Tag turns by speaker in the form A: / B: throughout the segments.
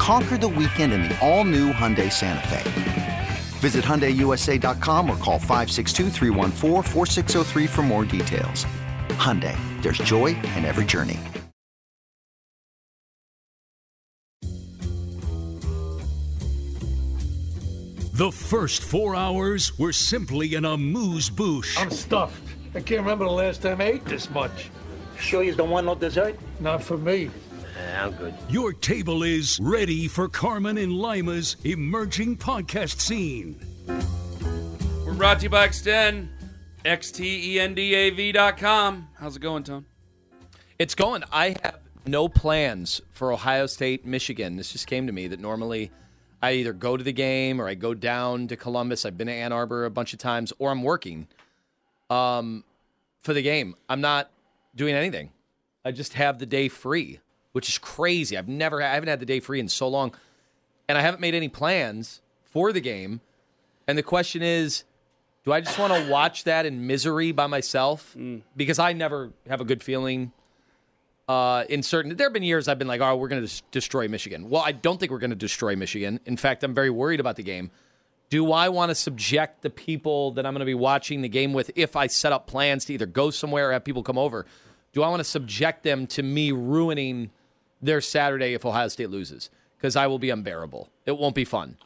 A: Conquer the weekend in the all new Hyundai Santa Fe. Visit HyundaiUSA.com or call 562 for more details. Hyundai, there's joy in every journey.
B: The first four hours were simply an amuse-bouche.
C: I'm stuffed. I can't remember the last time I ate this much.
D: Sure you don't want no dessert?
C: Not for me.
D: Yeah, I'm good.
B: Your table is ready for Carman and Lima's emerging podcast scene.
E: We're brought to you by Extend, X-T-E-N-D-A-V.com. How's it going, Tone?
F: It's going. I have no plans for Ohio State, Michigan. This just came to me that normally I either go to the game or I go down to Columbus. I've been to Ann Arbor a bunch of times, or I'm working um, for the game. I'm not doing anything. I just have the day free, which is crazy. I've never, I haven't had the day free in so long, and I haven't made any plans for the game. And the question is, do I just want to watch that in misery by myself? Because I never have a good feeling. Uh, in certain, there have been years I've been like, "Oh, we're going to des- destroy Michigan." Well, I don't think we're going to destroy Michigan. In fact, I'm very worried about the game. Do I want to subject the people that I'm going to be watching the game with, if I set up plans to either go somewhere or have people come over? Do I want to subject them to me ruining their Saturday if Ohio State loses? Because I will be unbearable. It won't be fun.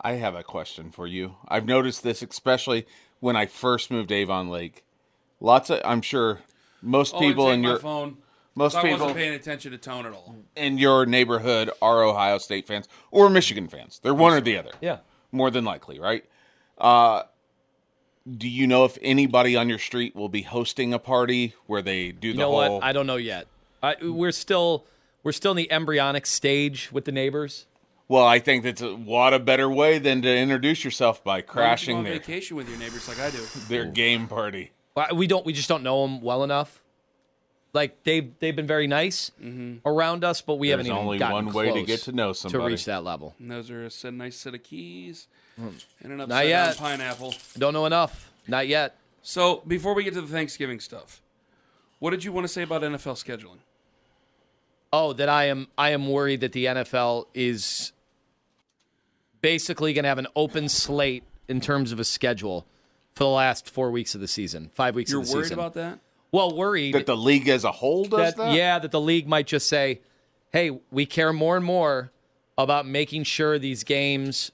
G: I have a question for you. I've noticed this especially when I first moved to Avon Lake. Lots of, I'm sure, most
E: Oh,
G: people in your
E: phone.
G: most
E: I
G: people
E: wasn't paying attention to Tone at all.
G: in your neighborhood are Ohio State fans or Michigan fans. They're one or the other.
F: Yeah.
G: more than likely, right? Uh, do you know if anybody on your street will be hosting a party where they do
F: You
G: the
F: know
G: whole?
F: what? I don't know yet. I, we're still we're still in the embryonic stage with the neighbors.
G: well, I think that's a, what a better way than to introduce yourself by
E: Why don't you go
G: crashing
E: on
G: their,
E: vacation with your neighbors like I do.
G: their game party.
F: Well, We don't. We just don't know them well enough. Like they've they've been very nice mm-hmm. around us, but we
G: There's
F: haven't even
G: only
F: gotten
G: one way to get to know somebody to
F: reach that level.
E: And those are a set- nice set of keys hmm. and an
F: Not
E: upside down
F: yet.
E: pineapple.
F: Don't know enough. Not yet.
E: So before we get to the Thanksgiving stuff, what did you want to say about NFL scheduling?
F: Oh, that I am I am worried that the NFL is basically going to have an open slate in terms of a schedule for the last four weeks of the season, five weeks
E: You're
F: of the
E: worried
F: season.
E: about that?
F: Well, worried
G: That the league as a whole does that?
F: Yeah, that the league might just say, "Hey, we care more and more about making sure these games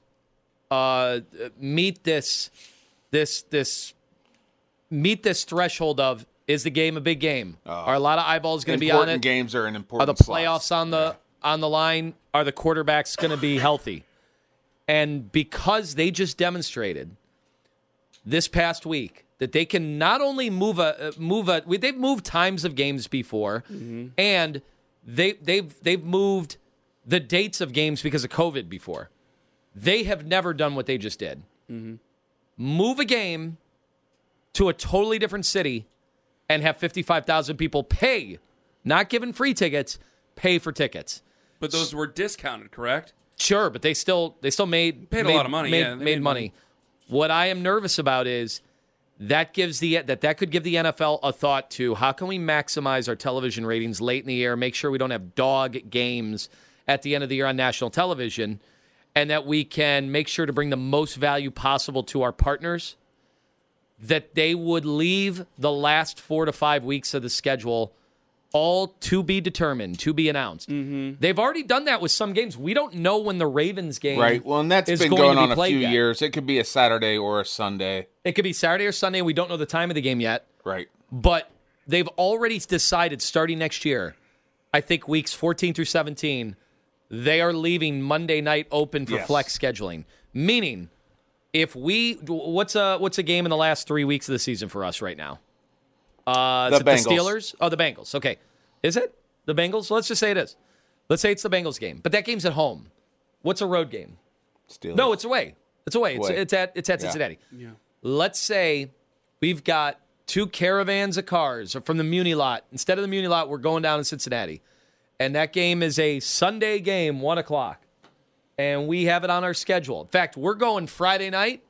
F: uh, meet this this this meet this threshold of is the game a big game? Are a lot of eyeballs going to be on
G: Important
F: it?
G: games are an important.
F: Are
G: important.
F: the
G: slots.
F: playoffs on the on the line? Are the quarterbacks going to be healthy? And because they just demonstrated this past week that they can not only move a uh, move a they've moved times of games before, and they they've they've moved the dates of games because of COVID before. They have never done what they just did. Move a game to a totally different city and have 55,000 people pay, not given free tickets, pay for tickets.
E: But those were discounted, correct?
F: Sure, but they still they still made
E: Paid a lot of money,
F: Made,
E: yeah,
F: made
E: made
F: money.
E: money.
F: What I am nervous about is that gives the that that could give the NFL a thought to how can we maximize our television ratings late in the year, make sure we don't have dog games at the end of the year on national television, and that we can make sure to bring the most value possible to our partners. That they would leave the last four to five weeks of the schedule all to be determined, to be announced.
E: Mm-hmm.
F: They've already done that with some games. We don't know when the Ravens game
G: Right. Well, and that's been
F: going
G: going
F: to be
G: on a few
F: yet.
G: years. It could be a Saturday or a Sunday.
F: It could be Saturday or Sunday. and We don't know the time of the game yet.
G: Right.
F: But they've already decided starting next year, I think weeks 14 through 17, they are leaving Monday night open for
G: Yes.
F: flex scheduling. Meaning, if we what's a what's a game in the last three weeks of the season for us right now? Uh,
G: The
F: is it the Steelers? Oh, the Bengals. Okay, is it the Bengals? Let's just say it is. Let's say it's the Bengals game, but that game's at home. What's a road game?
G: Steelers.
F: No, it's away. It's away. It's,
G: Away.
F: it's at it's at
G: Yeah.
F: Cincinnati. Let's say we've got two caravans of cars from the Muni lot. Instead of the Muni lot, we're going down to Cincinnati, and that game is a Sunday game, one o'clock, and we have it on our schedule. In fact, we're going Friday night,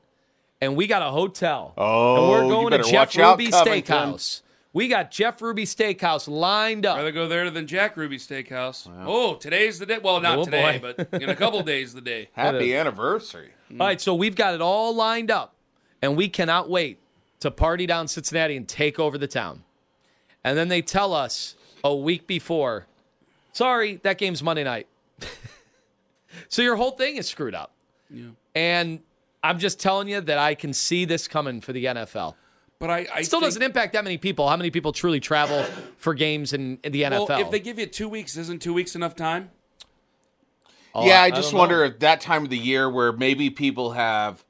F: and we got a hotel.
G: Oh,
F: and we're oh,
G: you
F: going to
G: better
F: Jeff
G: watch out,
F: Ruby
G: Covington.
F: Steakhouse. We got Jeff Ruby Steakhouse lined up.
E: Rather go there than Jack Ruby Steakhouse. Oh, today's the day. Well, not
F: Oh,
E: today,
F: boy.
E: but in a couple days, the day.
G: Happy anniversary.
F: All right, so we've got it all lined up, and we cannot wait to party down Cincinnati and take over the town. And then they tell us a week before, sorry, that game's Monday night. so your whole thing is screwed up. Yeah. And I'm just telling you that I can see this coming for the NFL.
E: But I, I
F: It still
E: think-
F: doesn't impact that many people. How many people truly travel for games in, in the NFL?
E: Well, if they give you two weeks, isn't two weeks enough time?
F: Oh,
G: yeah,
F: I-
G: I,
F: I
G: just
F: don't
G: wonder
F: know.
G: if that time of the year where maybe people have,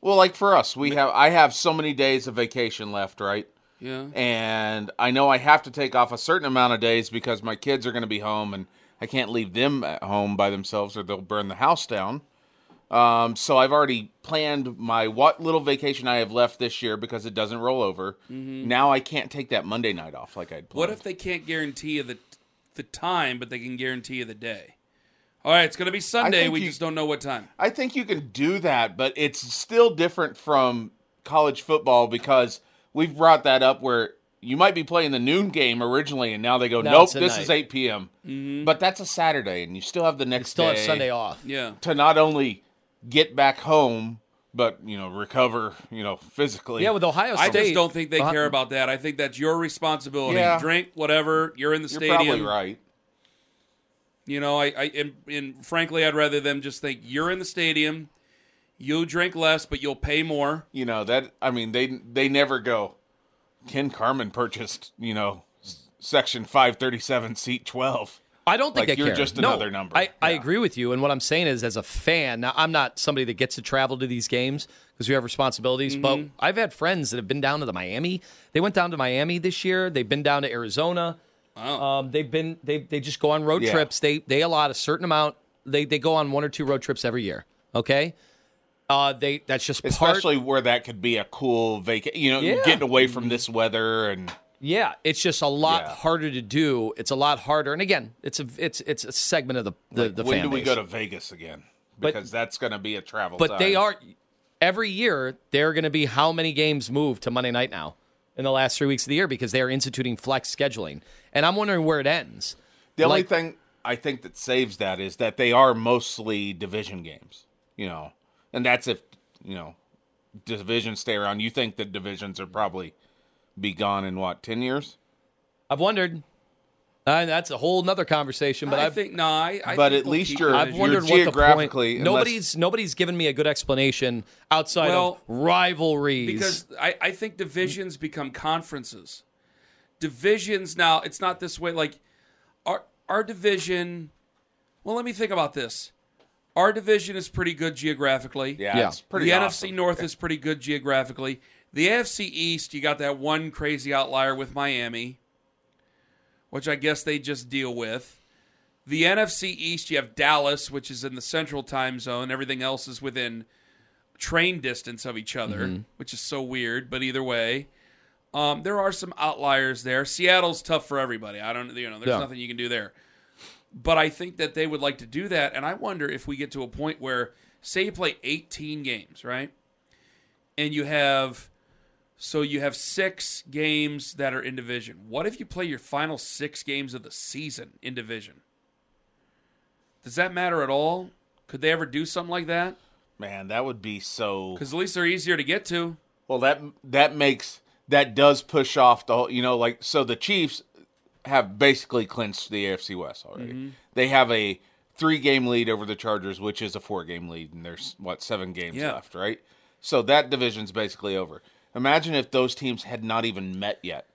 G: well, like for us, we have. I have so many days of vacation left, right?
E: Yeah.
G: And I know I have to take off a certain amount of days because my kids are going to be home, and I can't leave them at home by themselves, or they'll burn the house down. Um, so I've already planned my what little vacation I have left this year because it doesn't roll over. Now I can't take that Monday night off like I'd planned.
E: What if they can't guarantee you the the time, but they can guarantee you the day? All right, it's going to be Sunday. We
G: you-
E: just don't know what time.
G: I think you can do that, but it's still different from college football because we've brought that up where you might be playing the noon game originally, and now they go,
F: Now
G: nope,
F: it's at
G: this
F: night.
G: is 8 p.m. But that's a Saturday, and you still have the next
F: still
G: day
F: have Sunday off.
E: Yeah.
G: to not only get back home, but you know recover, you know, physically.
F: Yeah, with Ohio State.
E: I just don't think they
F: Uh-huh.
E: care about that. I think that's your responsibility.
G: Yeah.
E: Drink whatever. You're in the
G: you're
E: stadium.
G: probably right.
E: You know, I, I and, and frankly, I'd rather them just think you're in the stadium. You drink less, but you'll pay more.
G: You know that. I mean, they they never go. Ken Carman purchased, you know, section 537, seat 12.
F: I don't think
G: Like, you're
F: care.
G: just
F: No,
G: another number.
F: I, I agree with you. And what I'm saying is, as a fan, now I'm not somebody that gets to travel to these games because we have responsibilities. But
G: Mm-hmm.
F: I've had friends that have been down to the Miami. They went down to Miami this year. They've been down to Arizona. Um, they've been they they just go on road
G: Yeah.
F: trips. They they allot a certain amount. They they go on one or two road trips every year. Okay. Uh, they that's just part.
G: especially where that could be a cool vacation. You know,
F: Yeah.
G: getting away from this weather and
F: Yeah, it's just a lot
G: Yeah.
F: harder to do. It's a lot harder. And again, it's a it's it's a segment of the the,
G: like,
F: the
G: when do we go to Vegas again?
F: But-
G: Because that's going to be a travel.
F: But they are every year. They're going to be how many games moved to Monday night now in the last three weeks of the year because they are instituting flex scheduling, and I'm wondering where it ends.
G: The only thing I think that saves that is that they are mostly division games. You know, and that's if you know divisions stay around. You think that divisions are probably be gone in what ten years?
F: I've wondered. Uh, that's a whole nother conversation, but
E: I
F: I've
E: think no. I, I
G: But
E: think
G: at least you're-
F: I've
E: division.
F: wondered what the
G: geographically,
F: point.
G: unless-
F: Nobody's nobody's given me a good explanation outside
E: Well,
F: of rivalries.
E: because I, I think divisions become conferences. Divisions now, it's not this way. Like our our division. Well, let me think about this. Our division is pretty good geographically.
G: Yeah,
F: Yeah.
G: it's pretty.
E: the
G: awesome.
E: NFC North is pretty good geographically. The AFC East, you got that one crazy outlier with Miami, which I guess they just deal with. The NFC East, you have Dallas, which is in the central time zone. Everything else is within train distance of each other, which is so weird. But either way, um, there are some outliers there. Seattle's tough for everybody. I don't, you know, there's
F: Yeah.
E: nothing you can do there. But I think that they would like to do that, and I wonder if we get to a point where, say, you play 18 games, right? And you have, so you have six games that are in division. What if you play your final six games of the season in division? Does that matter at all? Could they ever do something like that?
G: Man, that would be so.
E: Because at least they're easier to get to.
G: Well, that that makes that does push off the whole. You know, like so the Chiefs have basically clinched the AFC West already. Mm-hmm. They have a three game lead over the Chargers, which is a four game lead, and there's what seven games
E: Yeah.
G: left, right? So that division's basically over. Imagine if those teams had not even met yet.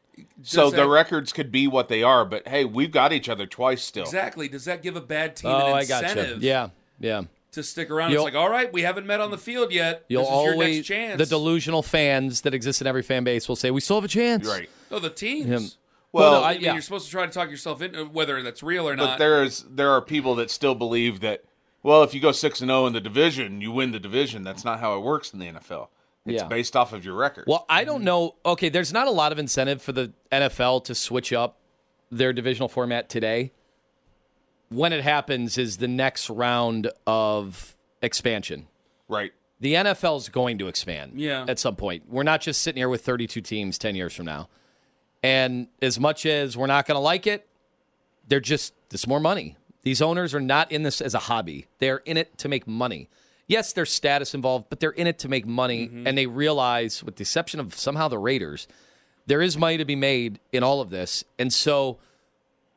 G: So
E: Does
G: the records could be what they are, but hey, we've got each other twice still.
E: Exactly. Does that give a bad team
F: Oh,
E: an
F: I got you.
E: incentive
F: Yeah, yeah.
E: to stick around?
F: You'll-
E: It's like, all right, we haven't met on the field yet.
F: You'll
E: this is your
F: always
E: next chance.
F: the delusional fans that exist in every fan base will say we still have a chance.
G: Right.
E: oh, the teams.
F: Him.
G: Well,
F: Well, no,
E: I
F: I-
E: mean,
F: yeah.
E: you're supposed to try to talk yourself into uh, whether that's real or not.
G: But there is there are people that still believe that well, if you go six and zero in the division, you win the division. That's not how it works in the NFL. It's
F: Yeah.
G: based off of your record.
F: Well, I don't know. Okay, there's not a lot of incentive for the NFL to switch up their divisional format today. When it happens is the next round of expansion.
G: right.
F: The NFL is going to expand
E: Yeah.
F: at some point. We're not just sitting here with 32 teams 10 years from now. And as much as we're not going to like it, they're just, it's more money. These owners are not in this as a hobby, they're in it to make money. Yes, there's status involved, but they're in it to make money. Mm-hmm. And they realize, with the exception of somehow the Raiders, there is money to be made in all of this. And so,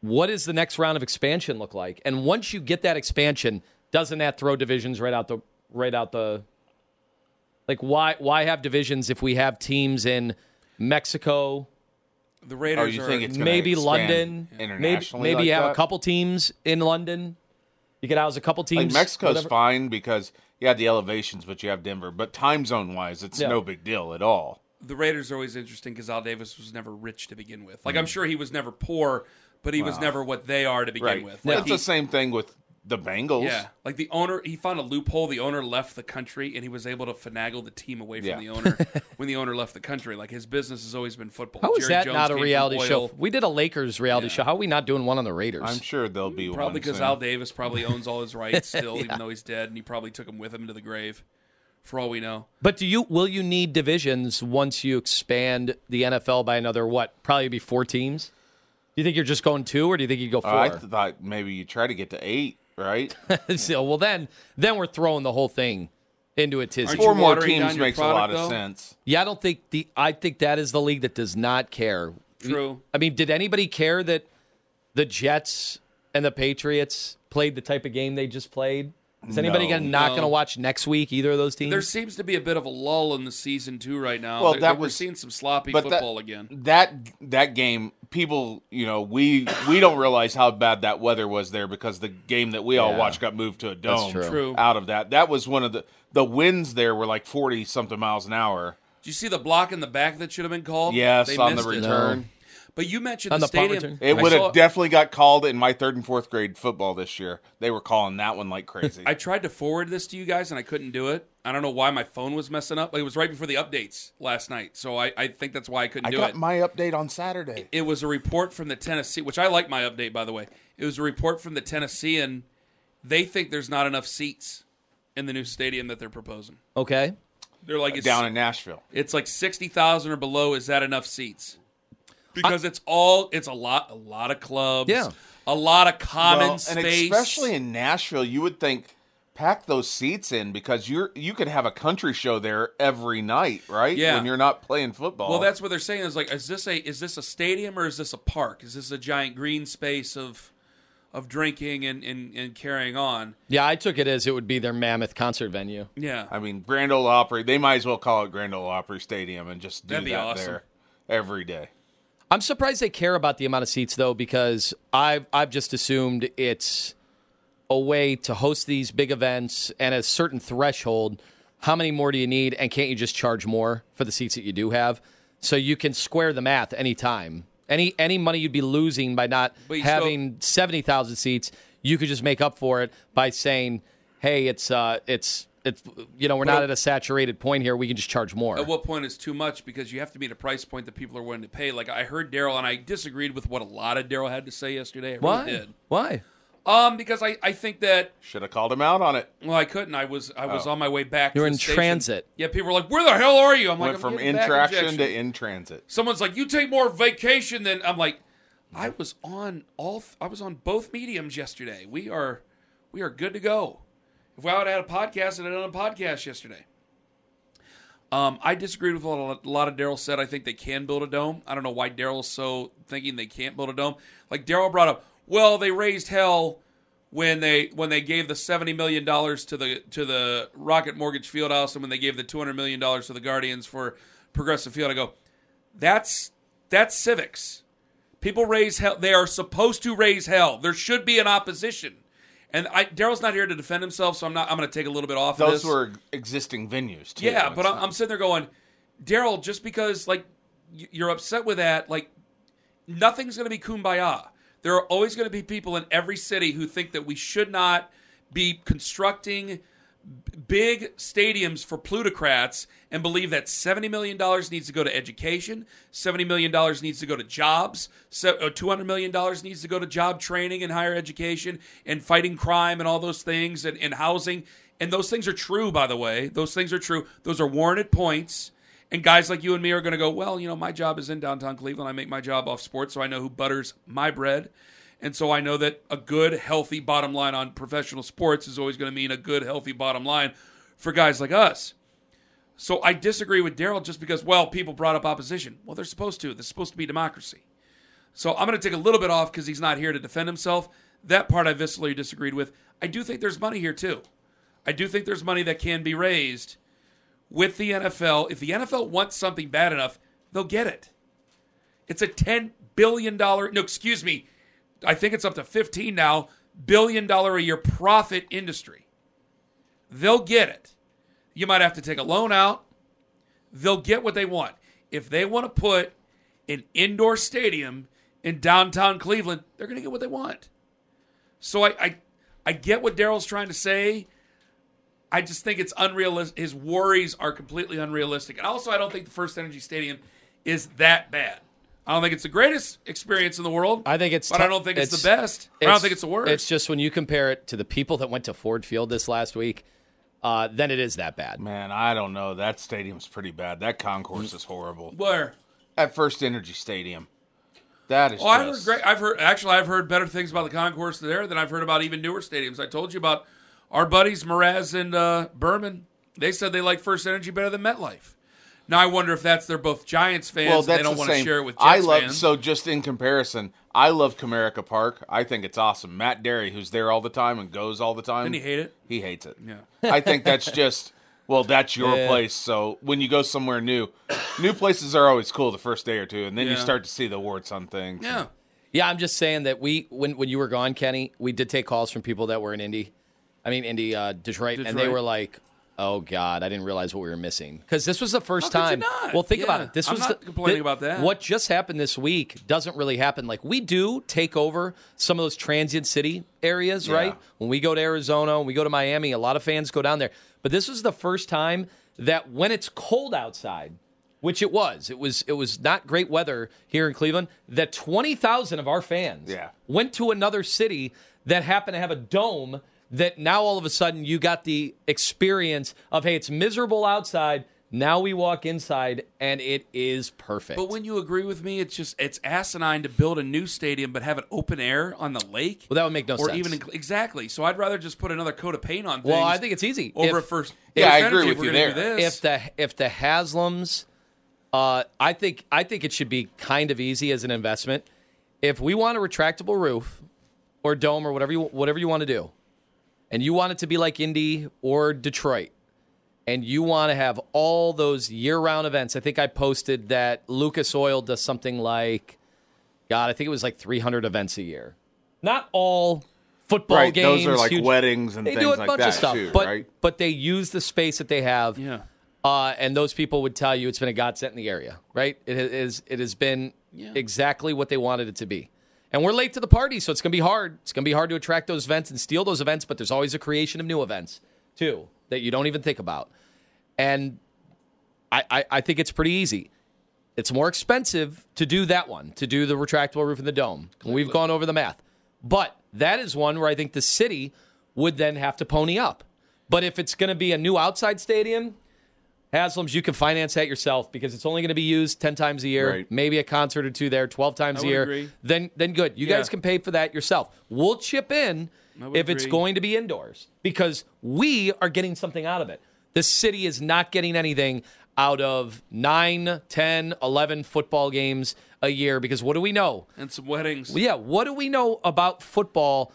F: what does the next round of expansion look like? And once you get that expansion, doesn't that throw divisions right out the right out the like why why have divisions if we have teams in Mexico,
E: the
G: Oh,
E: Raiders
G: you
E: are
G: think it's
F: maybe London, maybe
G: internationally?
F: maybe
G: like
F: you have
G: that?
F: a couple teams in London. You could house a couple teams.
G: Like Mexico's
F: whatever.
G: fine because you have the elevations, but you have Denver. But time zone wise, it's
F: Yeah.
G: no big deal at all.
E: the Raiders are always interesting because Al Davis was never rich to begin with.
G: Mm.
E: Like I'm sure he was never poor, but he was never what they are to begin
G: Right.
E: with.
G: Well,
E: Like
G: it's
E: he-
G: the same thing with the Bengals.
E: Yeah, like the owner, he found a loophole. The owner left the country, and he was able to finagle the team away from
G: Yeah.
E: the owner when the owner left the country. Like his business has always been football.
F: How is
E: Jerry
F: that
E: Jones
F: not a reality show? We did a Lakers reality show. How are we not doing one on the Raiders?
G: I'm sure there'll be
E: Probably because. Al Davis probably owns all his rights still, even though he's dead, and he probably took him with him to the grave. For all we know,
F: But do you will you need divisions once you expand the NFL by another what? Probably be four teams. Do you think you're just going two, or do you think you go four?
G: Uh, I thought maybe you try to get to eight, right?
F: so, well, then then we're throwing the whole thing into a tizzy.
E: Aren't
G: Four more teams
E: your
G: makes a lot
E: product,
G: of sense.
F: Yeah, I don't think the. I think that is the league that does not care.
E: True.
F: I mean, did anybody care that the Jets and the Patriots played the type of game they just played? Is anybody
G: No.
F: gonna not
E: No.
F: going to watch next week either of those teams?
E: there seems to be a bit of a lull in the season too right now.
G: Well,
E: There-
G: that
E: we're
G: was-
E: seeing some sloppy
G: but that-
E: football again.
G: That that game, people, you know, we we don't realize how bad that weather was there because the game that we all
F: Yeah.
G: watched got moved to a dome.
F: true.
E: True.
G: Out of that, that was one of the the winds there were like forty something miles an hour.
E: Do you see the block in the back that should have been called?
G: Yes,
E: They
G: on the
E: return. it.
G: Return.
E: But you mentioned
F: On
E: the,
F: the
E: stadium.
F: return?
G: It would have definitely got called in my third and fourth grade football this year. They were calling that one like crazy.
E: I tried to forward this to you guys and I couldn't do it. I don't know why my phone was messing up. Like it was right before the updates last night, so I, I think that's why I couldn't do it.
G: I
E: do
G: got
E: it.
G: my update on Saturday.
E: it was a report from the Tennessee, which I like my update by the way. It was a report from the Tennessean. They think there's not enough seats in the new stadium that they're proposing.
F: okay.
E: They're like uh, it's,
G: down in Nashville.
E: it's like sixty thousand or below. Is that enough seats? Because it's all it's a lot a lot of clubs.
F: Yeah.
E: a lot of common
G: Well,
E: space.
G: and especially in Nashville, you would think pack those seats in because you're you could have a country show there every night, right?
E: Yeah.
G: When you're not playing football.
E: Well, that's what they're saying. Is like, is this a is this a stadium or is this a park? Is this a giant green space of of drinking and and, and carrying on?
F: Yeah, I took it as it would be their mammoth concert venue.
E: Yeah,
G: I mean, Grand Ole Opry. They might as well call it Grand Ole Opry Stadium and just do
E: That'd be
G: that
E: awesome.
G: there every day.
F: I'm surprised they care about the amount of seats though, because I've I've just assumed it's a way to host these big events and a certain threshold. How many more do you need, and can't you just charge more for the seats that you do have, so you can square the math anytime. Any any money you'd be losing by not
E: still-
F: having seventy thousand seats, you could just make up for it by saying, "Hey, it's uh, it's it's you know we're not
E: at-
F: at a saturated point here. We can just charge more."
E: At what point is too much? Because you have to meet a price point that people are willing to pay. Like I heard Daryl, and I disagreed with what a lot of Daryl had to say yesterday. I really
F: Why?
E: did.
F: Why?
E: Um, because I, I think that
G: Should have called him out on it.
E: well, I couldn't. I was I was on my way back.
F: You were
E: to the
F: in
E: station.
F: transit.
E: Yeah, people were like, "Where the hell are you?" I'm like,
G: Went
E: "I'm
G: from
E: getting
G: in
E: back
G: traction
E: injection."
G: to in transit.
E: Someone's like, "You take more vacation than." I'm like, I was on all. I was on both mediums yesterday. We are, we are good to go. If I would have had a podcast, I'd have done a podcast yesterday. Um, I disagreed with a lot- a lot of Daryl said. I think they can build a dome. I don't know why Daryl's so thinking they can't build a dome. Like Daryl brought up, well, they raised hell when they when they gave the seventy million dollars to the to the Rocket Mortgage Fieldhouse and when they gave the two hundred million dollars to the Guardians for Progressive Field. I go, that's That's civics. People raise hell. They are supposed to raise hell. There should be an opposition. And I, Daryl's not here to defend himself, so I'm not. I'm going to take a little bit off. of
G: Those
E: this.
G: were existing venues too.
E: Yeah, but I'm, I'm sitting there going, Daryl, just because like you're upset with that, like nothing's going to be kumbaya. There are always going to be people in every city who think that we should not be constructing big stadiums for plutocrats and believe that $70 million needs to go to education, $70 million needs to go to jobs, uh, $200 million needs to go to job training and higher education and fighting crime and all those things and, and housing. And those things are true, by the way. Those things are true. Those are warranted points. And guys like you and me are going to go, well, you know, my job is in downtown Cleveland. I make my job off sports, so I know who butters my bread. And so I know that a good, healthy bottom line on professional sports is always going to mean a good, healthy bottom line for guys like us. So I disagree with Daryl just because, well, people brought up opposition. Well, they're supposed to. This is supposed to be democracy. So I'm going to take a little bit off because he's not here to defend himself. That part I viscerally disagreed with. I do think there's money here, too. I do think there's money that can be raised with the NFL. If the NFL wants something bad enough, they'll get it. It's a $10 billion, no, excuse me, I think it's up to 15 now, billion dollar a year profit industry. They'll get it. You might have to take a loan out. They'll get what they want. If they want to put an indoor stadium in downtown Cleveland, they're going to get what they want. So I, I, I get what Daryl's trying to say. I just think it's unrealistic. His worries are completely unrealistic. And also, I don't think the First Energy Stadium is that bad. I don't think it's the greatest experience in the world.
F: I think it's.
E: but
F: tou-
E: I don't think it's, the best. I don't think it's the worst.
F: It's just when you compare it to the people that went to Ford Field this last week, uh, then it is that bad.
G: Man, I don't know. That stadium's pretty bad. That concourse is horrible.
E: where.
G: At First Energy Stadium, that is.
E: Oh, I've heard great. I've heard actually. I've heard better things about the concourse there than I've heard about even newer stadiums. I told you about our buddies Mraz and uh, Berman. They said they like First Energy better than MetLife. Now I wonder if that's they're both Giants fans.
G: Well,
E: and
G: that's
E: they don't
G: the
E: want to share it with Jets
G: I love
E: fans.
G: so just in comparison, I love Comerica Park. I think it's awesome. Matt Derry, who's there all the time and goes all the time,
E: Didn't he hate it?
G: He hates it.
E: Yeah.
G: I think that's just well, that's your
F: Yeah.
G: place. So when you go somewhere new, new places are always cool the first day or two, and then you start to see the warts on things.
E: yeah.
F: Yeah, I'm just saying that we when when you were gone, Kenny, we did take calls from people that were in Indy. I mean, Indy, uh, Detroit, and they were like, "Oh God, I didn't realize what we were missing." Because this was the first
E: How
F: time.
E: not?
F: Well, think about it. This
E: I'm
F: was
E: not
F: the,
E: complaining
F: the-
E: about that.
F: What just happened this week doesn't really happen. Like we do take over some of those transient city areas,
G: Yeah.
F: right? When we go to Arizona, when we go to Miami, a lot of fans go down there. But this was the first time that when it's cold outside, which it was, it was it was not great weather here in Cleveland. That twenty thousand of our fans
G: Yeah.
F: went to another city that happened to have a dome. That now all of a sudden you got the experience of hey, it's miserable outside. Now we walk inside and it is perfect.
E: But when you agree with me, it's just it's asinine to build a new stadium but have it open air on the lake.
F: Well, that would make no
E: or
F: sense.
E: Or even exactly. So I'd rather just put another coat of paint on.
F: Well, I think it's easy.
E: over
F: If-
E: first.
G: Yeah, I agree with
E: if
G: you
E: gonna
F: if
G: there.
E: do this.
F: the if the Haslams, uh, I think I think it should be kind of easy as an investment. If we want a retractable roof or dome or whatever you whatever you want to do, and you want it to be like Indy or Detroit, and you want to have all those year-round events, I think I posted that Lucas Oil does something like, God, I think it was like 300 events a year. Not all football
G: Right,
F: games.
G: those are like
F: huge-
G: weddings and
F: they
G: things
F: do a
G: like
F: bunch
G: that
F: of stuff,
G: too,
F: but
G: right?
F: but they use the space that they have.
E: yeah.
F: Uh, and those people would tell you it's been a godsend in the area, right? It is. It has been exactly what they wanted it to be. And we're late to the party, so it's going to be hard. It's going to be hard to attract those events and steal those events. But there's always a creation of new events too that you don't even think about. And I, I, I think it's pretty easy. It's more expensive to do that one, to do the retractable roof and the dome. We've gone over the math. But that is one where I think the city would then have to pony up. But if it's going to be a new outside stadium, Haslam's, you can finance that yourself because it's only going to be used 10 times a year,
G: Right.
F: maybe a concert or two there, 12 times a year.
E: agree.
F: Then then good. You
E: Yeah.
F: guys can pay for that yourself. We'll chip in if it's going to be indoors because we are getting something out of it. The city is not getting anything out of 9, 10, 11 football games a year because what do we know?
E: and some weddings.
F: Yeah, what do we know about football?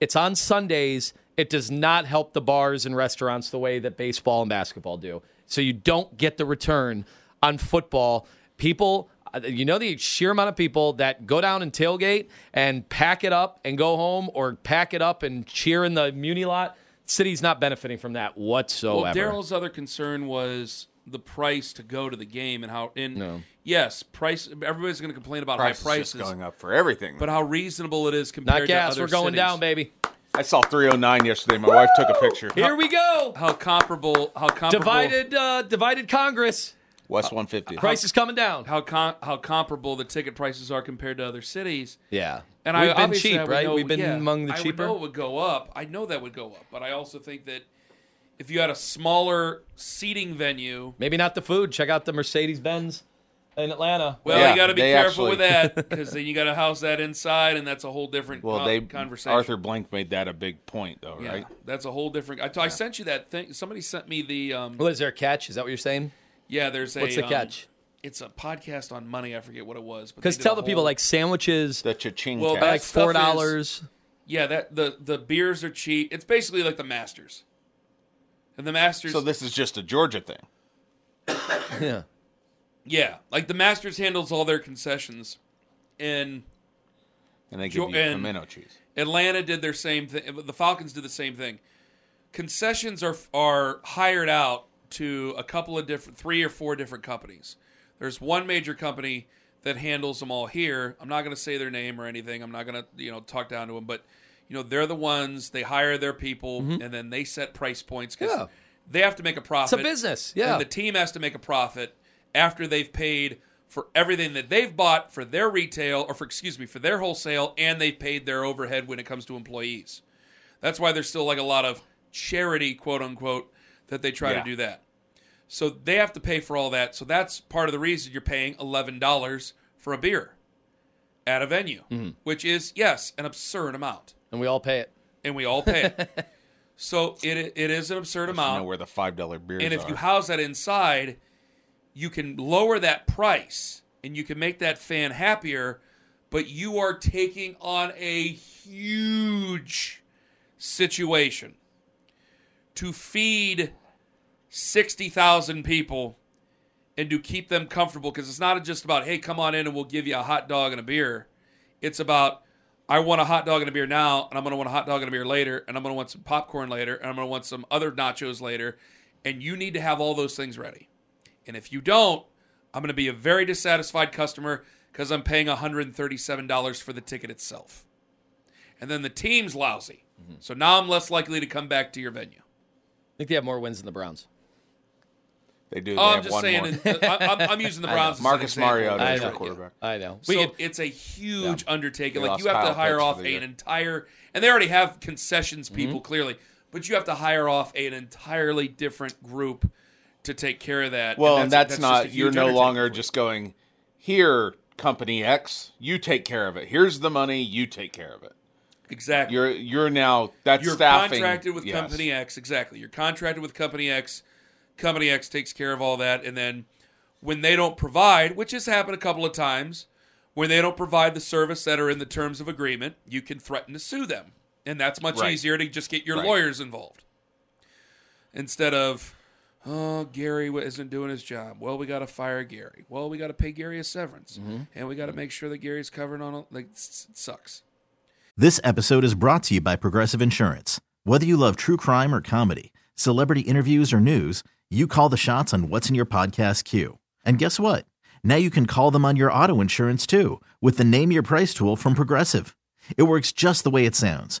F: It's on Sundays. It does not help the bars and restaurants the way that baseball and basketball do. So you don't get the return on football. People, Uh, You know the sheer amount of people that go down and tailgate and pack it up and go home, or pack it up and cheer in the Muni lot. City's not benefiting from that whatsoever.
E: Well, Daryl's other concern was the price to go to the game and how. And
F: No.
E: yes, price. Everybody's going to complain about
G: Price
E: high
G: is just
E: prices,
G: going up for everything.
E: but how reasonable it is compared
F: not
E: to
F: gas.
E: other
F: We're going
E: cities.
F: down, baby.
G: I saw 309 yesterday. My wife took a picture.
F: Here we go.
E: How comparable? How comparable?
F: Divided, uh, divided Congress.
G: West 150.
F: Price is coming down.
E: How com- how comparable the ticket prices are compared to other cities.
F: Yeah,
E: And
F: we've
E: I
F: been
E: obviously
F: cheap,
E: I
F: right?
E: know-
F: we've been
E: yeah,
F: among the cheaper.
E: I would know it would go up. I know that would go up, but I also think that if you had a smaller seating venue,
F: Maybe not the food. Check out the Mercedes Benz in Atlanta.
E: well,
G: Yeah,
E: you got to be careful
G: actually-
E: with that because then you got to house that inside, and that's a whole different
G: Well,
E: con-
G: they
E: conversation.
G: Arthur Blank made that a big point, though,
E: yeah,
G: right?
E: that's a whole different. I, I sent you that thing. Somebody sent me the. Um,
F: Well, is there a catch? Is that what you're saying?
E: yeah, there's a.
F: What's the
E: um,
F: catch?
E: It's a podcast on money. I forget what it was.
F: Because tell
E: a
F: the people like sandwiches
G: The cha-ching
E: Well,
G: cat.
F: like four dollars.
E: Yeah, that the the beers are cheap. It's basically like the Masters. And the Masters
G: So this is just a Georgia thing.
F: Yeah.
E: Yeah, like the Masters handles all their concessions. And
G: And they give
E: Jo-
G: you pimento cheese.
E: Atlanta did their same thing. The Falcons did the same thing. Concessions are are hired out to a couple of different, three or four different companies. There's one major company that handles them all here. I'm not going to say their name or anything. I'm not going to you know talk down to them, but you know they're the ones they hire their people and then they set price points because
F: Mm-hmm. Yeah.
E: they have to make a profit.
F: It's a business, yeah.
E: And the team has to make a profit after they've paid for everything that they've bought for their retail or for excuse me for their wholesale and they've paid their overhead when it comes to employees that's why there's still like a lot of charity quote unquote that they try
G: Yeah.
E: to do that so they have to pay for all that so that's part of the reason you're paying $11 for a beer at a venue
F: Mm-hmm.
E: which is yes an absurd amount
F: And we all pay it.
E: and we all pay it so it, it is an absurd
G: You
E: amount
G: know where the five dollar beers
E: and if
G: are.
E: you house that inside, you can lower that price and you can make that fan happier, but you are taking on a huge situation to feed 60,000 people and to keep them comfortable because it's not just about, hey, come on in and we'll give you a hot dog and a beer. It's about, I want a hot dog and a beer now, and I'm going to want a hot dog and a beer later, and I'm going to want some popcorn later, and I'm going to want some other nachos later. And you need to have all those things ready. And if you don't, I'm going to be a very dissatisfied customer because I'm paying $137 for the ticket itself. And then the team's lousy. So now I'm less likely to come back to your venue.
F: I think they have more wins than the Browns.
G: they do. They
E: Oh, I'm
G: have
E: just
G: one
E: saying,
G: more.
E: I, I'm, I'm using the Browns.
G: Marcus
E: example.
G: Mariota
F: I
G: is
F: know.
G: their quarterback.
F: I know.
E: So
F: could-
E: it's a huge undertaking.
G: They
E: Like you
G: lost
E: have to hire
G: Pitts
E: off
G: for
E: an
G: year.
E: entire, and they already have concessions
F: Mm-hmm.
E: people clearly, but you have to hire off an entirely different group to take care of that.
G: Well, and that's,
E: just
G: not.
E: a huge
G: You're no longer just going here, company X. You take care of it. Here's the money. You take care of it.
E: exactly.
G: You're you're now that's
E: You're
G: staffing.
E: contracted with
G: yes.
E: Company X. Exactly. You're contracted with Company X. Company X takes care of all that, and then when they don't provide, which has happened a couple of times, when they don't provide the service that are in the terms of agreement, you can threaten to sue them, and that's much
G: Right.
E: easier to just get your
G: Right.
E: lawyers involved instead of. Oh, Gary isn't doing his job. Well, we got to fire Gary. Well, we got to pay Gary a severance,
G: Mm-hmm.
E: and we got to make sure that Gary's covered on. A, like, it sucks.
H: This episode is brought to you by Progressive Insurance. Whether you love true crime or comedy, celebrity interviews or news, you call the shots on what's in your podcast queue. And guess what? Now you can call them on your auto insurance too with the Name Your Price tool from Progressive. It works just the way it sounds.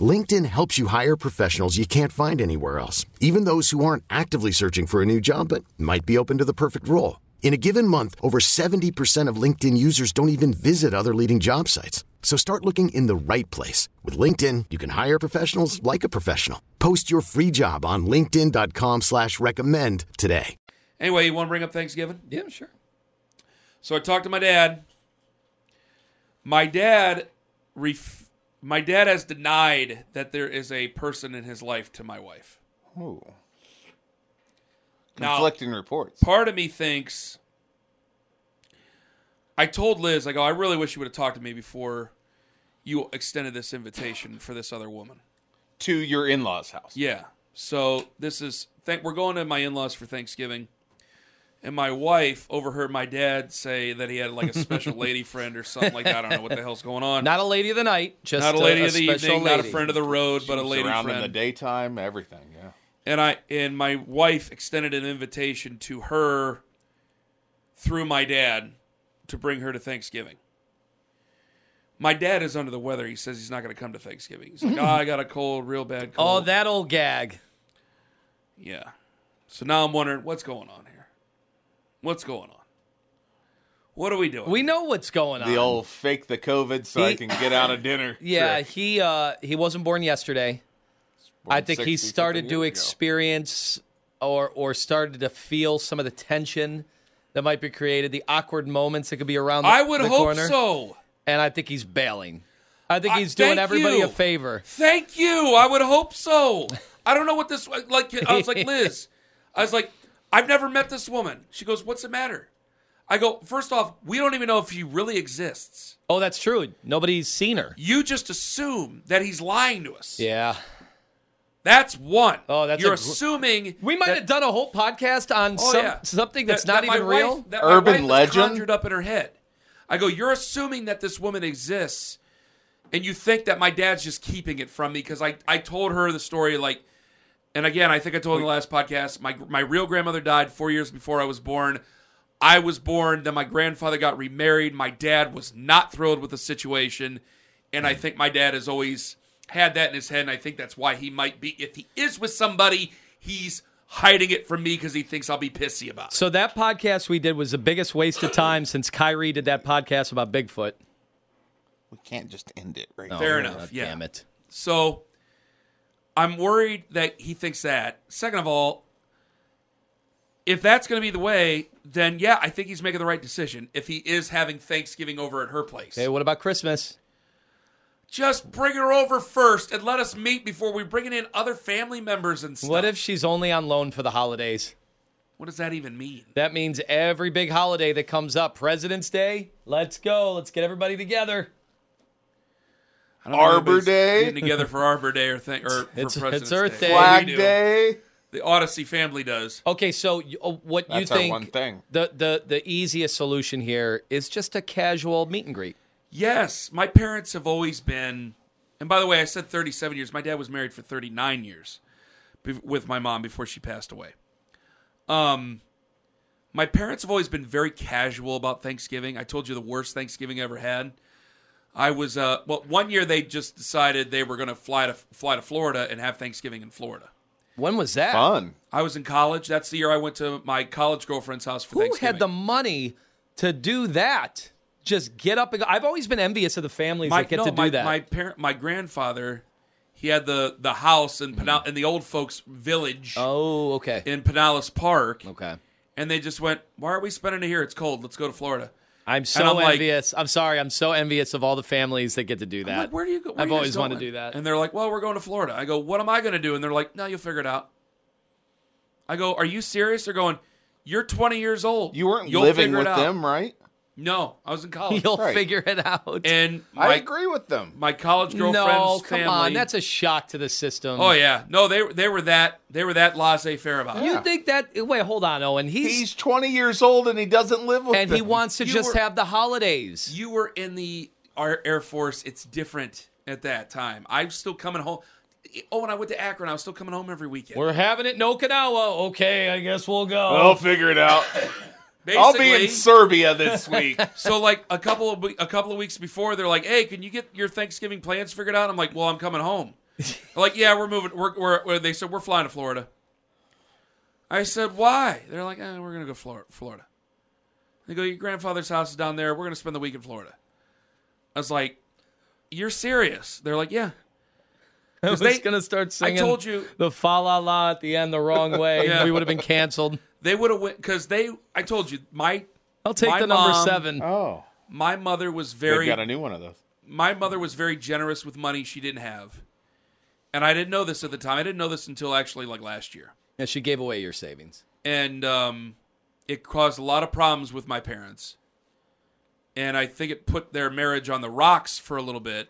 I: LinkedIn helps you hire professionals you can't find anywhere else, even those who aren't actively searching for a new job but might be open to the perfect role. In a given month, over 70% of LinkedIn users don't even visit other leading job sites. So start looking in the right place. With LinkedIn, you can hire professionals like a professional. Post your free job on linkedin.com slash recommend today.
E: Anyway, you want to bring up Thanksgiving?
F: Yeah, sure.
E: So I talked to my dad. My dad, ref- my dad has denied that there is a person in his life to my wife.
G: Ooh.
E: Now-
G: Conflicting reports.
E: Part of me thinks. I told Liz, I go, I really wish you would have talked to me before you extended this invitation for this other woman.
G: To your in law's house.
E: Yeah. So this is thank we're going to my in-laws for Thanksgiving. And my wife overheard my dad say that he had like a special lady friend or something like that. I don't know what the hell's going on.
F: Not a lady of the night, just
E: Not a lady of the
F: special
E: evening, not a friend of the road, but a lady
G: around
E: friend.
G: in the daytime, everything. Yeah.
E: and I and my wife extended an invitation to her through my dad to bring her to Thanksgiving. My dad is under the weather. He says he's not going to come to Thanksgiving. He's like, "Oh, I got a cold, real bad oh, cold."
F: Oh, that old gag.
E: Yeah. So now I'm wondering what's going on here. What's going on? What are we doing?
F: We know what's going on.
G: The old fake the COVID so I can get out of dinner.
F: yeah,
G: trick.
F: he uh he wasn't born yesterday. I think he started to
G: years ago.
F: experience or or started to feel some of the tension that might be created, the awkward moments that could be around the,
E: I would
F: the
E: hope
F: corner.
E: so.
F: And I think he's bailing. I think
E: I-
F: he's doing everybody
E: you.
F: a favor.
E: Thank you. I would hope so. I don't know what this like. I was like Liz. I was like, I've never met this woman. She goes, "What's the matter?" I go, first off, we don't even know if she really exists.
F: Oh, that's true. Nobody's seen her.
E: You just assume that he's lying to us.
F: Yeah.
E: That's one.
F: Oh, that's
E: you're
F: a gr-
E: assuming
F: We might
E: that-
F: have done a whole podcast on
E: Oh,
F: some,
E: yeah.
F: something that's
E: That-
F: not
E: that my
F: even
E: wife-
F: real.
E: that my
G: Urban
E: wife
G: legend?
E: conjured up in her head. I go, you're assuming that this woman exists, and you think that my dad's just keeping it from me because I, I told her the story like, and again, I think I told in the last podcast, my my real grandmother died four years before I was born. I was born, then my grandfather got remarried. My dad was not thrilled with the situation, and I think my dad has always had that in his head, and I think that's why he might be. If he is with somebody, he's hiding it from me because he thinks I'll be pissy about it.
F: So that podcast we did was the biggest waste of time since Kyrie did that podcast about Bigfoot.
G: We can't just end it right
E: Fair
G: there.
E: enough.
F: God
E: yeah.
F: Damn it.
E: So I'm worried that he thinks that. Second of all, if that's going to be the way, then yeah, I think he's making the right decision. If he is having Thanksgiving over at her place,
F: Hey, what about Christmas?
E: just bring her over first and let us meet before we bring in other family members and stuff.
F: What if she's only on loan for the holidays?
E: What does that even mean?
F: That means every big holiday that comes up, President's Day, let's go. Let's get everybody together.
E: I don't think
G: Arbor
E: anybody's
G: Day?
E: getting together for Arbor Day or thing or
F: It's-
E: for President's
F: it's Earth Day.
E: We
G: Flag
E: do.
G: Day.
E: The Odyssey family does.
F: Okay, so you- uh, what you
G: That's our
F: think
G: one thing.
F: the the the easiest solution here is just a casual meet and greet.
E: Yes, my parents have always been. And by the way, I said 37 years. My dad was married for 39 years be- with my mom before she passed away. Um, my parents have always been very casual about Thanksgiving. I told you the worst Thanksgiving I ever had. I was uh well one year they just decided they were going to fly to fly to Florida and have Thanksgiving in Florida.
F: When was that?
G: Fun.
E: I was in college. That's the year I went to my college girlfriend's house for
F: Who
E: Thanksgiving.
F: had the money to do that? Just get up and go. I've always been envious of the families
E: my,
F: that get
E: no,
F: to do
E: my,
F: that.
E: My parent, my grandfather, he had the the house in Pinal- in the old folks' village
F: oh, okay.
E: in Pinellas Park,
F: Okay.
E: and they just went, "Why are we spending it here? It's cold. Let's go to Florida."
F: I'm so
E: I'm like-
F: envious. I'm sorry. I'm so envious of all the families that get to do that.
E: I'm like, "Where do you go?" where
F: I've
E: you guys
F: always wanted to do that.
E: And they're like, "Well, we're going to Florida." I go, "What am I going to do?" And they're like, "No, you'll figure it out." I go, "Are you serious?" They're going, "You're 20 years old.
G: You weren't
E: You'll
G: living
E: figure it
G: with
E: out."
G: them, right?
E: No, I was in college.
F: You'll
G: Right.
F: figure it out.
E: and
G: I agree with them.
E: my college girlfriend's
F: no, come
E: family.
F: on, that's a shock to the system.
E: Oh yeah, no, they they were that they were that laissez-faire about it.
F: You think that? Wait, hold on, Owen. He's,
G: He's 20 years old and he doesn't live with
F: and
G: them.
F: he wants to
E: You
F: just
E: were-
F: have the holidays.
E: You were in the Air Air Force. It's different at that time. I'm still coming home. Oh, when I went to Akron, I was still coming home every weekend.
F: We're having it in Okinawa. Okay, I guess we'll go.
G: I'll figure it out.
E: Basically,
G: I'll be in Serbia this week.
E: so like a couple of a couple of weeks before, they're like, "Hey, can you get your Thanksgiving plans figured out?" I'm like, "Well, I'm coming home." They're like, "Yeah, we're moving. We're, we're, we're-" they said we're flying to Florida." I said, "Why?" They're like, eh, "We're gonna go Flor- Florida." They go, "Your grandfather's house is down there. We're gonna spend the week in Florida." I was like, "You're serious?" They're like, "Yeah."
F: I was
E: they-
F: gonna start singing.
E: I told you-
F: the fa la la at the end the wrong way.
E: Yeah.
F: We would have been canceled.
E: They would have went because they. I told you, my
F: I'll take
E: My
F: the number
E: mom-
F: seven.
G: Oh,
E: my mother was
G: they've
E: very
G: got a new one of those.
E: my mother was very generous with money she didn't have. And I didn't know this at the time. I didn't know this until actually like last year.
F: And she gave away your savings.
E: And um, it caused a lot of problems with my parents. And I think it put their marriage on the rocks for a little bit.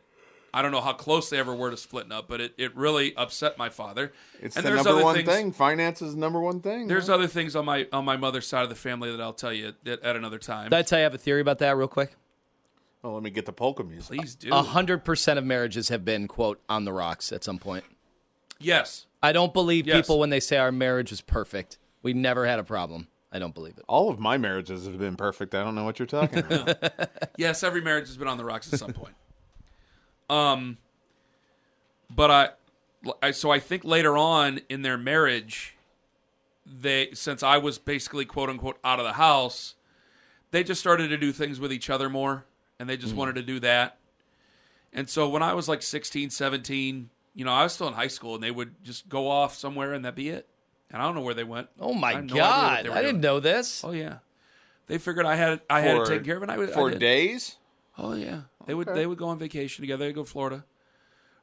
E: I don't know how close they ever were to splitting up, but it, it really upset my father.
G: It's
E: and
G: the
E: there's
G: number one
E: things,
G: thing. Finance is the number one thing.
E: There's
G: huh?
E: other things on my on my mother's side of the family that I'll tell you at, at another time.
F: Did I tell you I have a theory about that real quick?
G: Well, let me get the polka music.
E: Please do.
F: A hundred percent of marriages have been quote on the rocks at some point.
E: yes.
F: I don't believe
E: Yes.
F: people when they say our marriage was perfect. We never had a problem. I don't believe it.
G: All of my marriages have been perfect. I don't know what you're talking about.
E: Yes, every marriage has been on the rocks at some point. Um, but I, I, so I think later on in their marriage, they since I was basically quote unquote out of the house, they just started to do things with each other more, and they just wanted to do that. And so when I was like 16, 17, you know, I was still in high school, and they would just go off somewhere, and that'd be it. And I don't know where they went.
F: Oh my
E: have no
F: god! I didn't
E: doing.
F: know this.
E: Oh yeah, they figured I had I had it taken care of, and I I
G: for
E: did.
G: days.
E: Oh yeah, they would they would go on vacation together. They would go to Florida,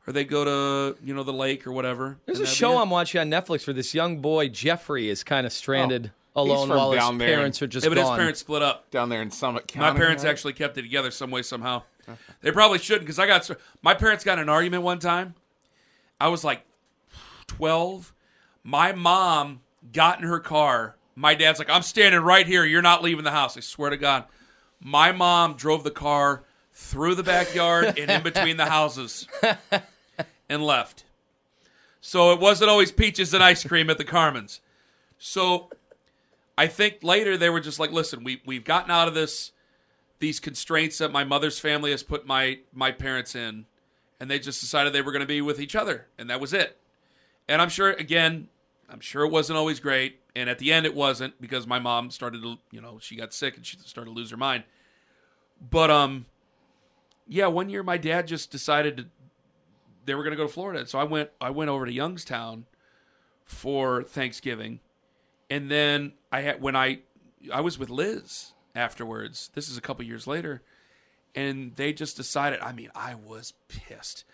E: or they go to you know the lake or whatever.
F: There's
E: and
F: a
E: that'd be
F: show
E: it.
F: I'm watching on Netflix where this young boy Jeffrey is kind of stranded
G: Oh, he's
F: alone
G: from
F: while his
G: down there.
F: parents are just
E: Yeah, but
F: gone.
E: his parents split up.
G: down there in Summit County.
E: My parents
G: right?
E: actually kept it together some way somehow. They probably shouldn't because I got my parents got in an argument one time. I was like twelve. My mom got in her car. My dad's like, "I'm standing right here. You're not leaving the house." I swear to God. My mom drove the car through the backyard and in between the houses and left. So it wasn't always peaches and ice cream at the Carman's. So I think later they were just like, listen, we we've gotten out of this these constraints that my mother's family has put my my parents in, and they just decided they were going to be with each other, and that was it. And I'm sure, again, I'm sure it wasn't always great, and at the end it wasn't because my mom started to, you know, she got sick and she started to lose her mind. But um, yeah, one year my dad just decided to, they were going to go to Florida, so I went I went over to Youngstown for Thanksgiving, and then I had when I I was with Liz afterwards. This is a couple years later, and they just decided. I mean, I was pissed.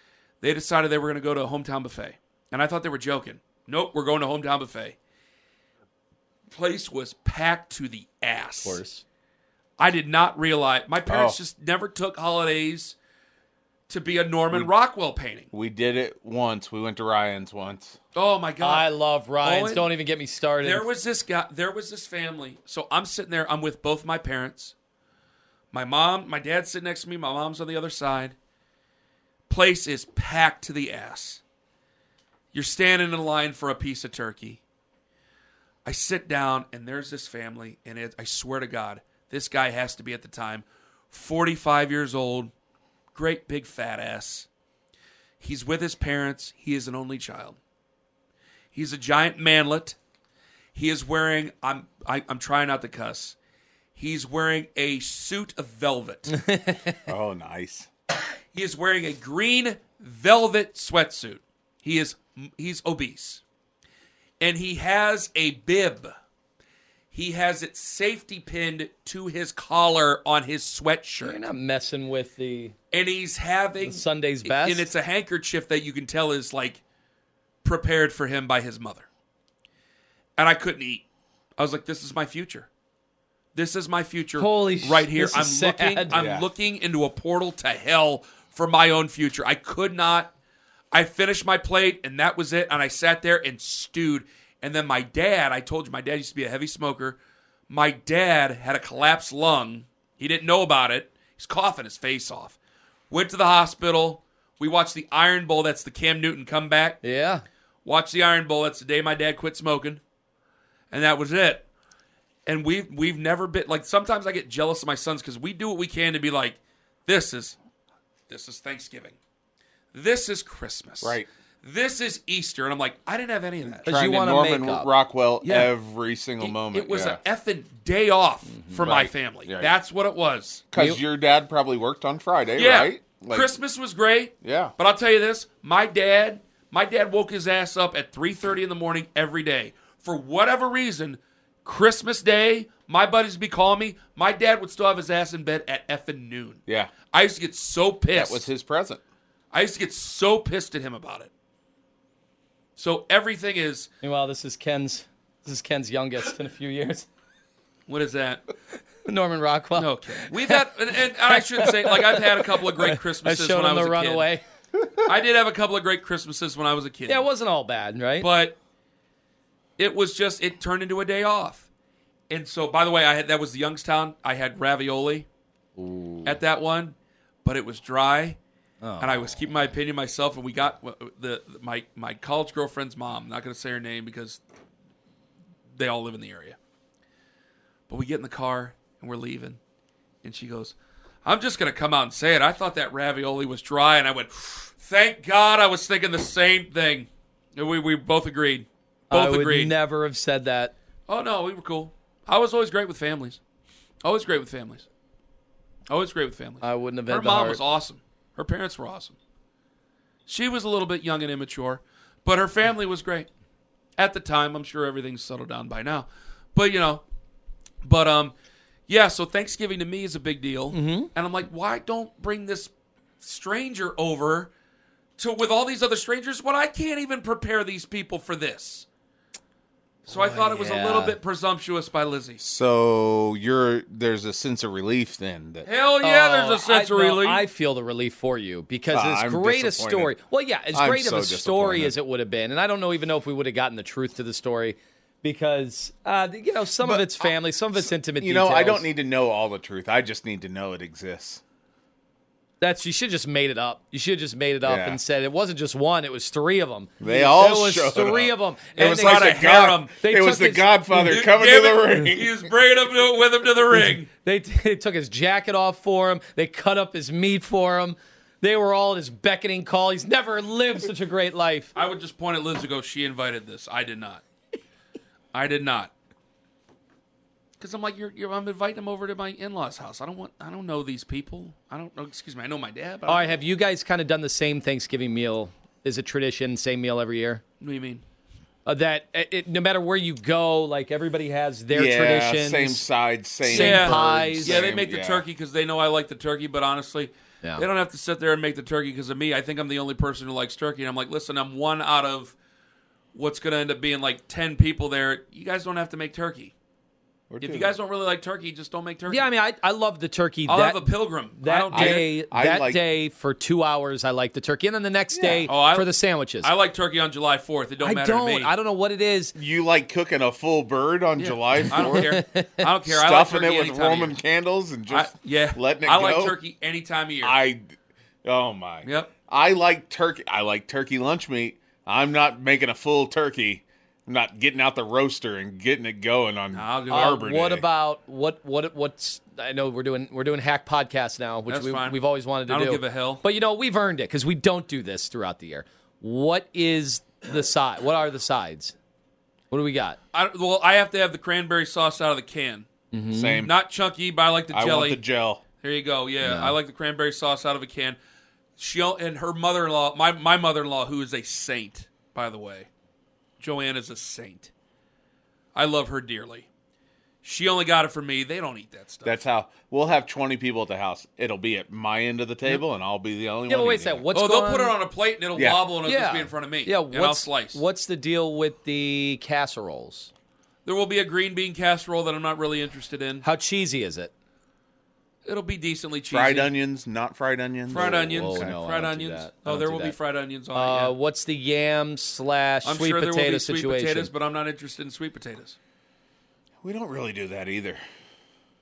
E: They decided they were going to go to a hometown buffet, and I thought they were joking. Nope, we're going to hometown buffet. Place was packed to the ass.
F: Of course.
E: I did not realize my parents
G: Oh.
E: just never took holidays to be a Norman Rockwell painting.
G: We did it once. We went to Ryan's once.
E: Oh my god!
F: I love Ryan's.
E: Owen,
F: Don't even get me started.
E: There was this guy. There was this family. So I'm sitting there. I'm with both my parents. My mom, my dad's sitting next to me. My mom's on the other side. Place is packed to the ass. You're standing in line for a piece of turkey. I sit down and there's this family, and it, I swear to God, this guy has to be at the time 45 years old, great big fat ass. He's with his parents. He is an only child. He's a giant manlet. He is wearing. I'm. I, I'm trying not to cuss. He's wearing a suit of velvet.
G: Oh, nice.
E: he is wearing a green velvet sweatsuit. He is. He's obese, and he has a bib. He has it safety pinned to his collar on his sweatshirt.
F: You're not messing with the.
E: and he's having
F: The Sunday's best?
E: and it's a handkerchief that you can tell is like prepared for him by his mother. And I couldn't eat. I was like, "This is my future. This is my future.
F: Holy
E: right
F: sh-
E: here.
F: this
E: I'm
F: is
E: looking.
F: sad.
E: I'm
G: Yeah.
E: looking into a portal to hell for my own future. I could not. I finished my plate and that was it. And I sat there and stewed. And then my dad. I told you my dad used to be a heavy smoker. My dad had a collapsed lung. He didn't know about it. He's coughing his face off. Went to the hospital. We watched the Iron Bowl. That's the Cam Newton comeback.
F: Yeah.
E: Watched the Iron Bowl. That's the day my dad quit smoking, and that was it. And we've we've never been like. Sometimes I get jealous of my sons because we do what we can to be like, this is, this is Thanksgiving, this is Christmas,
G: Right.
E: This is Easter, and I'm like, I didn't have any of that.
F: Because you
G: Trying to
F: wanna
G: Norman
F: make up.
G: Rockwell
E: Yeah.
G: every single
E: It-
G: moment.
E: It was
G: yeah.
E: an effing day off mm-hmm. for my family.
G: Right.
E: That's what it was.
G: Because your dad probably worked on Friday,
E: Yeah,
G: right? Like-
E: Christmas was great.
G: Yeah.
E: But I'll tell you this: my dad, my dad woke his ass up at three thirty in the morning every day for whatever reason. Christmas Day, my buddies would be calling me. My dad would still have his ass in bed at effing noon.
G: Yeah.
E: I used to get so pissed.
G: That was his present.
E: I used to get so pissed at him about it. So everything is
F: Meanwhile, this is Ken's. This is Ken's youngest in a few years.
E: what is that?
F: Norman Rockwell.
E: Okay, we've had, and, and I shouldn't say like I've had a couple of great
F: I
E: Christmases
F: showed
E: when I was
F: the
E: a kid.
F: runaway.
E: I did have a couple of great Christmases when I was a kid.
F: Yeah, it wasn't all bad, right?
E: but it was just it turned into a day off. And so, by the way, I had that was the Youngstown. I had ravioli at that one, but it was dry, Oh. and I was keeping my opinion myself. And we got the my my college girlfriend's mom. I'm not going to say her name because they all live in the area. But we get in the car and we're leaving, and she goes, "I'm just going to come out and say it. I thought that ravioli was dry," and I went, "Thank God, I was thinking the same thing." And we we both agreed. Both
F: I would
E: agreed.
F: never have said that.
E: Oh no, we were cool. I was always great with families. Always great with families. Always great with families.
F: I wouldn't have had
E: Her mom was awesome. Her parents were awesome. She was a little bit young and immature, but her family was great. At the time, I'm sure everything's settled down by now. But you know, but um, yeah. So Thanksgiving to me is a big deal, mm-hmm. and I'm like, why don't bring this stranger over to with all these other strangers when I can't even prepare these people for this? So I thought it was a little bit presumptuous by Lizzie.
G: So you're there's a sense of relief then that
E: Hell yeah,
F: Oh,
E: there's a sense
F: I,
E: of
F: no,
E: relief.
F: I feel the relief for you because
G: Ah,
F: as
G: I'm
F: great a
G: disappointed.
F: story. Well, yeah, as
G: I'm
F: great
G: so
F: of a story
G: disappointed.
F: as it would have been, and I don't know even know if we would have gotten the truth to the story because uh, you know some of
G: But
F: it's family, some of it's intimate.
G: you know I don't need to know all the truth. I just need to know it exists.
F: That's you should have just made it up. You should have just made it up
G: Yeah.
F: and said it wasn't just one; it was three of them.
G: They all
F: it was
G: showed
F: three
G: up.
F: of them.
G: It was
F: they,
G: like
E: got
G: the
E: a harem.
F: They
G: it was
F: took
G: the
F: his-
G: Godfather coming to the
E: it,
G: ring.
E: He was bringing him to, with him to the ring.
F: They, they took his jacket off for him. They cut up his meat for him. They were all at his beckoning call. He's never lived such a great life.
E: I would just point at Liz and go, she invited this. I did not. I did not. Because I'm like, you're, you're, I'm inviting them over to my in-laws' house. I don't want, I don't know these people. I don't know. Excuse me, I know my dad. But I
F: All
E: don't-
F: right, have you guys kind of done the same Thanksgiving meal? Is a tradition, same meal every year?
E: What do you mean?
F: Uh, that it, it- no matter where you go, like everybody has their
G: yeah,
F: traditions.
G: same side, same,
F: Same
G: bird,
F: pies.
E: Yeah, they make the
G: yeah.
E: turkey because they know I like the turkey. But honestly,
F: Yeah.
E: they don't have to sit there and make the turkey because of me. I think I'm the only person who likes turkey. And I'm like, listen, I'm one out of what's going to end up being like ten people there. You guys don't have to make turkey.
G: Or
E: If you guys don't really like turkey, just don't make turkey.
F: Yeah, I mean, I, I love the turkey.
E: I'll
F: that,
E: have a pilgrim. I
F: that
E: don't
F: day.
G: I
F: that
G: like-
F: day for two hours, I like the turkey, and then the next day
E: Oh, I-
F: for the sandwiches.
E: I like turkey on July 4th. It don't
F: I
E: matter
F: don't.
E: to me.
F: I don't know what it is.
G: you like cooking a full bird on July 4th?
E: I don't care. I don't care. I like
G: Stuffing
E: turkey
G: it with
E: anytime of
G: Roman
E: year.
G: candles and
E: I,
G: just
E: yeah,
G: letting it go.
E: I
G: go.
E: like turkey any time of year.
G: I, oh my.
E: Yep.
G: I like turkey. I like turkey lunch meat. I'm not making a full turkey. I'm not getting out the roaster and getting it going on
E: I'll do.
F: Uh,
G: Arbor
F: what
G: Day.
F: about what what what's I know we're doing we're doing hack podcast now, which
E: That's
F: we, we've always wanted to
E: I don't
F: do.
E: give a hell.
F: But you know we've earned it because we don't do this throughout the year. What is the side? What are the sides? What do we got?
E: I, well, I have to have the cranberry sauce out of the can.
G: Same.
E: Not chunky, but I like the
G: I
E: jelly.
G: want the gel.
E: There you go. Yeah, I like the cranberry sauce out of a can. She and her mother-in-law, my my mother-in-law, who is a saint, by the way. Joanne is a saint. I love her dearly. She only got it for me. They don't eat that stuff.
G: That's how we'll have 20 people at the house. It'll be at my end of the table, and I'll be the only
F: Yeah,
G: one.
F: but wait a
G: eating
F: second.
G: it.
F: What's
E: oh,
F: going
E: they'll put it on a plate and it'll
G: Yeah.
E: wobble and it'll
F: yeah.
E: just be in front of me.
F: Yeah,
E: and I'll slice.
F: What's the deal with the casseroles?
E: There will be a green bean casserole that I'm not really interested in.
F: How cheesy is it?
E: It'll be decently cheesy.
G: Fried onions, not fried onions.
E: Fried onions.
F: Whoa, no,
E: fried onions. Oh, there
F: do
E: will be fried onions on
F: Uh,
E: it. Yeah.
F: What's the yam slash
E: I'm
F: sweet
E: sure there
F: potato
E: will be sweet
F: situation?
E: potatoes, but I'm not interested in sweet potatoes.
G: We don't really do that either.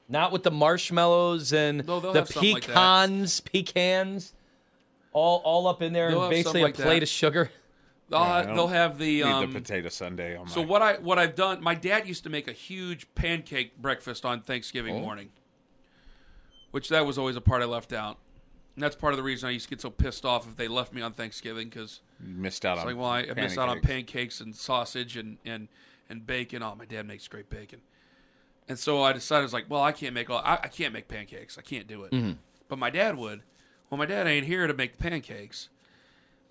F: Not with the marshmallows and
E: No,
F: the
E: have something like
F: pecans, pecans, all all up in there,
E: They'll
F: and basically
E: something
F: a
E: like
F: plate
E: that.
F: of sugar.
E: They'll,
G: I
E: ha- they'll have the
G: Need
E: um,
G: the potato sundae on my.
E: So what I what I've done, my dad used to make a huge pancake breakfast on Thanksgiving
G: Oh.
E: morning, which that was always a part I left out. And that's part of the reason I used to get so pissed off if they left me on Thanksgiving because
G: missed out
E: it's
G: on.
E: like, well, I, I missed out on
G: pancakes.
E: pancakes and sausage and, and, and bacon. Oh, my dad makes great bacon, and so I decided I was like, well, I can't make all, I, I can't make pancakes. I can't do it.
G: Mm-hmm.
E: But my dad would. Well, my dad ain't here to make the pancakes.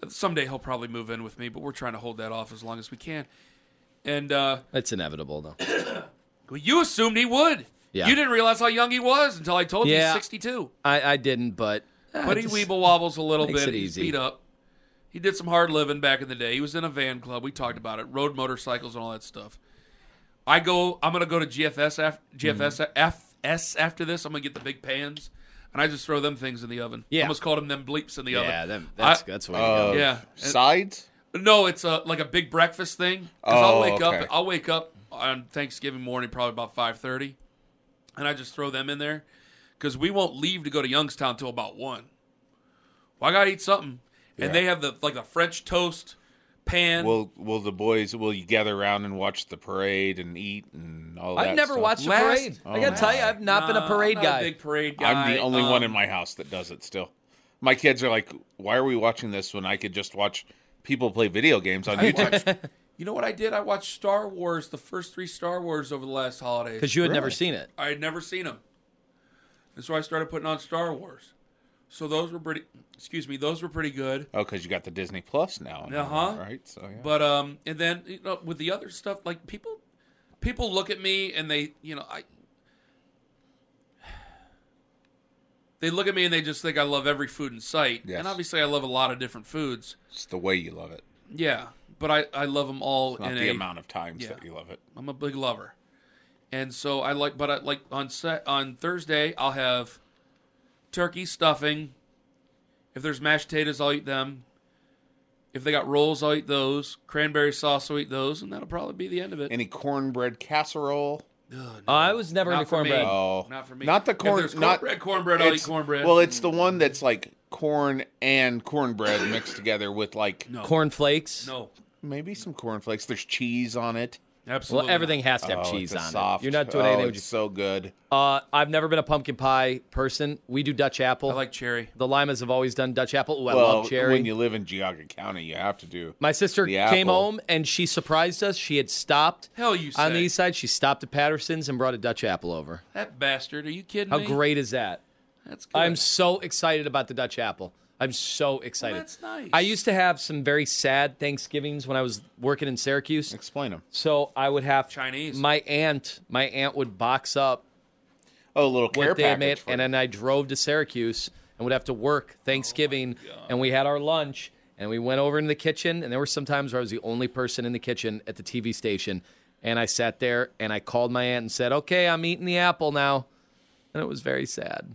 E: Someday he'll probably move in with me, but we're trying to hold that off as long as we can. And uh,
F: It's inevitable, though.
E: well, you assumed he would.
F: Yeah.
E: You didn't realize how young he was until I told you he's 62.
F: I, I didn't, but uh,
E: But he
F: just-
E: weeble wobbles a little
F: makes
E: bit.
F: it
E: He's
F: easy.
E: beat up. He did some hard living back in the day. He was in a van club. We talked about it. Rode motorcycles and all that stuff. I go. I'm gonna go to GFS after GFS
F: Mm-hmm.
E: FS after this. I'm gonna get the big pans, and I just throw them things in the oven.
F: Yeah.
E: almost called them them bleeps in the oven.
F: Yeah, them, that's
E: I-
F: that's what
G: Uh,
F: go.
E: Yeah.
G: Sides.
E: No, it's a like a big breakfast thing. 'Cause
G: Oh,
E: I'll wake
G: okay.
E: up. I'll wake up on Thanksgiving morning, probably about five thirty, and I just throw them in there because we won't leave to go to Youngstown until about one. Well, I gotta eat something, and
G: Yeah.
E: they have the like the French toast pan.
G: Will Will the boys will you gather around and watch the parade and eat and all that?
F: I've never
G: stuff?
F: watched a
E: Last-
F: parade. I gotta
G: Oh,
F: tell you. I've not been a parade
E: I'm not
F: guy.
E: A big parade guy.
G: I'm the only one in
E: Um,
G: my house that does it still. My kids are like, "Why are we watching this when I could just watch people play video games on
E: I
G: YouTube?"
E: Watched- you know what I did? I watched Star Wars, the first three Star Wars over the last holidays.
F: Because you had never seen it.
E: I had never seen them, and so I started putting on Star Wars. So those were pretty. Excuse me, those were pretty good.
G: oh, because you got the Disney Plus now.
E: Uh-huh.
G: Right. So yeah.
E: But um, and then you know, with the other stuff, like people, people look at me and they, you know, I, they look at me and they just think I love every food in sight.
G: Yes.
E: And obviously, I love a lot of different foods.
G: it's the way you love it,
E: Yeah, but I, I love them all
G: not
E: in
G: the
E: a.
G: amount of times
E: yeah.
G: that you love it.
E: I'm a big lover, and so I like. But I like on set on Thursday, I'll have turkey stuffing. If there's mashed potatoes, I'll eat them. If they got rolls, I'll eat those. Cranberry sauce, I'll eat those, and that'll probably be the end of it.
G: Any cornbread casserole?
E: Ugh, no.
F: Oh, I was never
E: Not
F: into
E: for me.
F: cornbread.
G: Oh,
E: Not for me.
G: Not the
E: If
G: corn.
E: there's
G: not
E: cornbread, cornbread, I'll eat cornbread.
G: Well, it's the one that's like corn and cornbread mixed together with like
E: no,
F: Corn flakes.
E: no,
G: maybe some cornflakes. There's cheese on it.
E: absolutely.
F: Well, everything has to have
G: oh,
F: cheese on
G: soft,
F: it. You're not doing
G: oh,
F: anything with
G: It's so good.
F: Uh, I've never been a pumpkin pie person. We do Dutch apple.
E: I like cherry.
F: the Limas have always done Dutch apple. Ooh, I
G: well,
F: love cherry.
G: when you live in Geauga County, you have to do.
F: My sister
G: the
F: came home and she surprised us. She had stopped
E: Hell, you
F: on the east side. She stopped at Patterson's and brought a Dutch apple over.
E: That bastard. Are you kidding
F: How
E: me?
F: great is that?
E: That's good.
F: I'm so excited about the Dutch apple. I'm so excited.
E: that's nice.
F: I used to have some very sad Thanksgivings when I was working in Syracuse.
G: Explain them.
F: So I would have
E: Chinese.
F: My aunt, my aunt would box up
G: Oh, a little care
F: what they
G: package.
F: made,
G: for
F: and then I drove to Syracuse and would have to work Thanksgiving, oh, and we had our lunch, and we went over into the kitchen, and there were some times where I was the only person in the kitchen at the TV station, and I sat there and I called my aunt and said, "Okay, I'm eating the apple now," and it was very sad.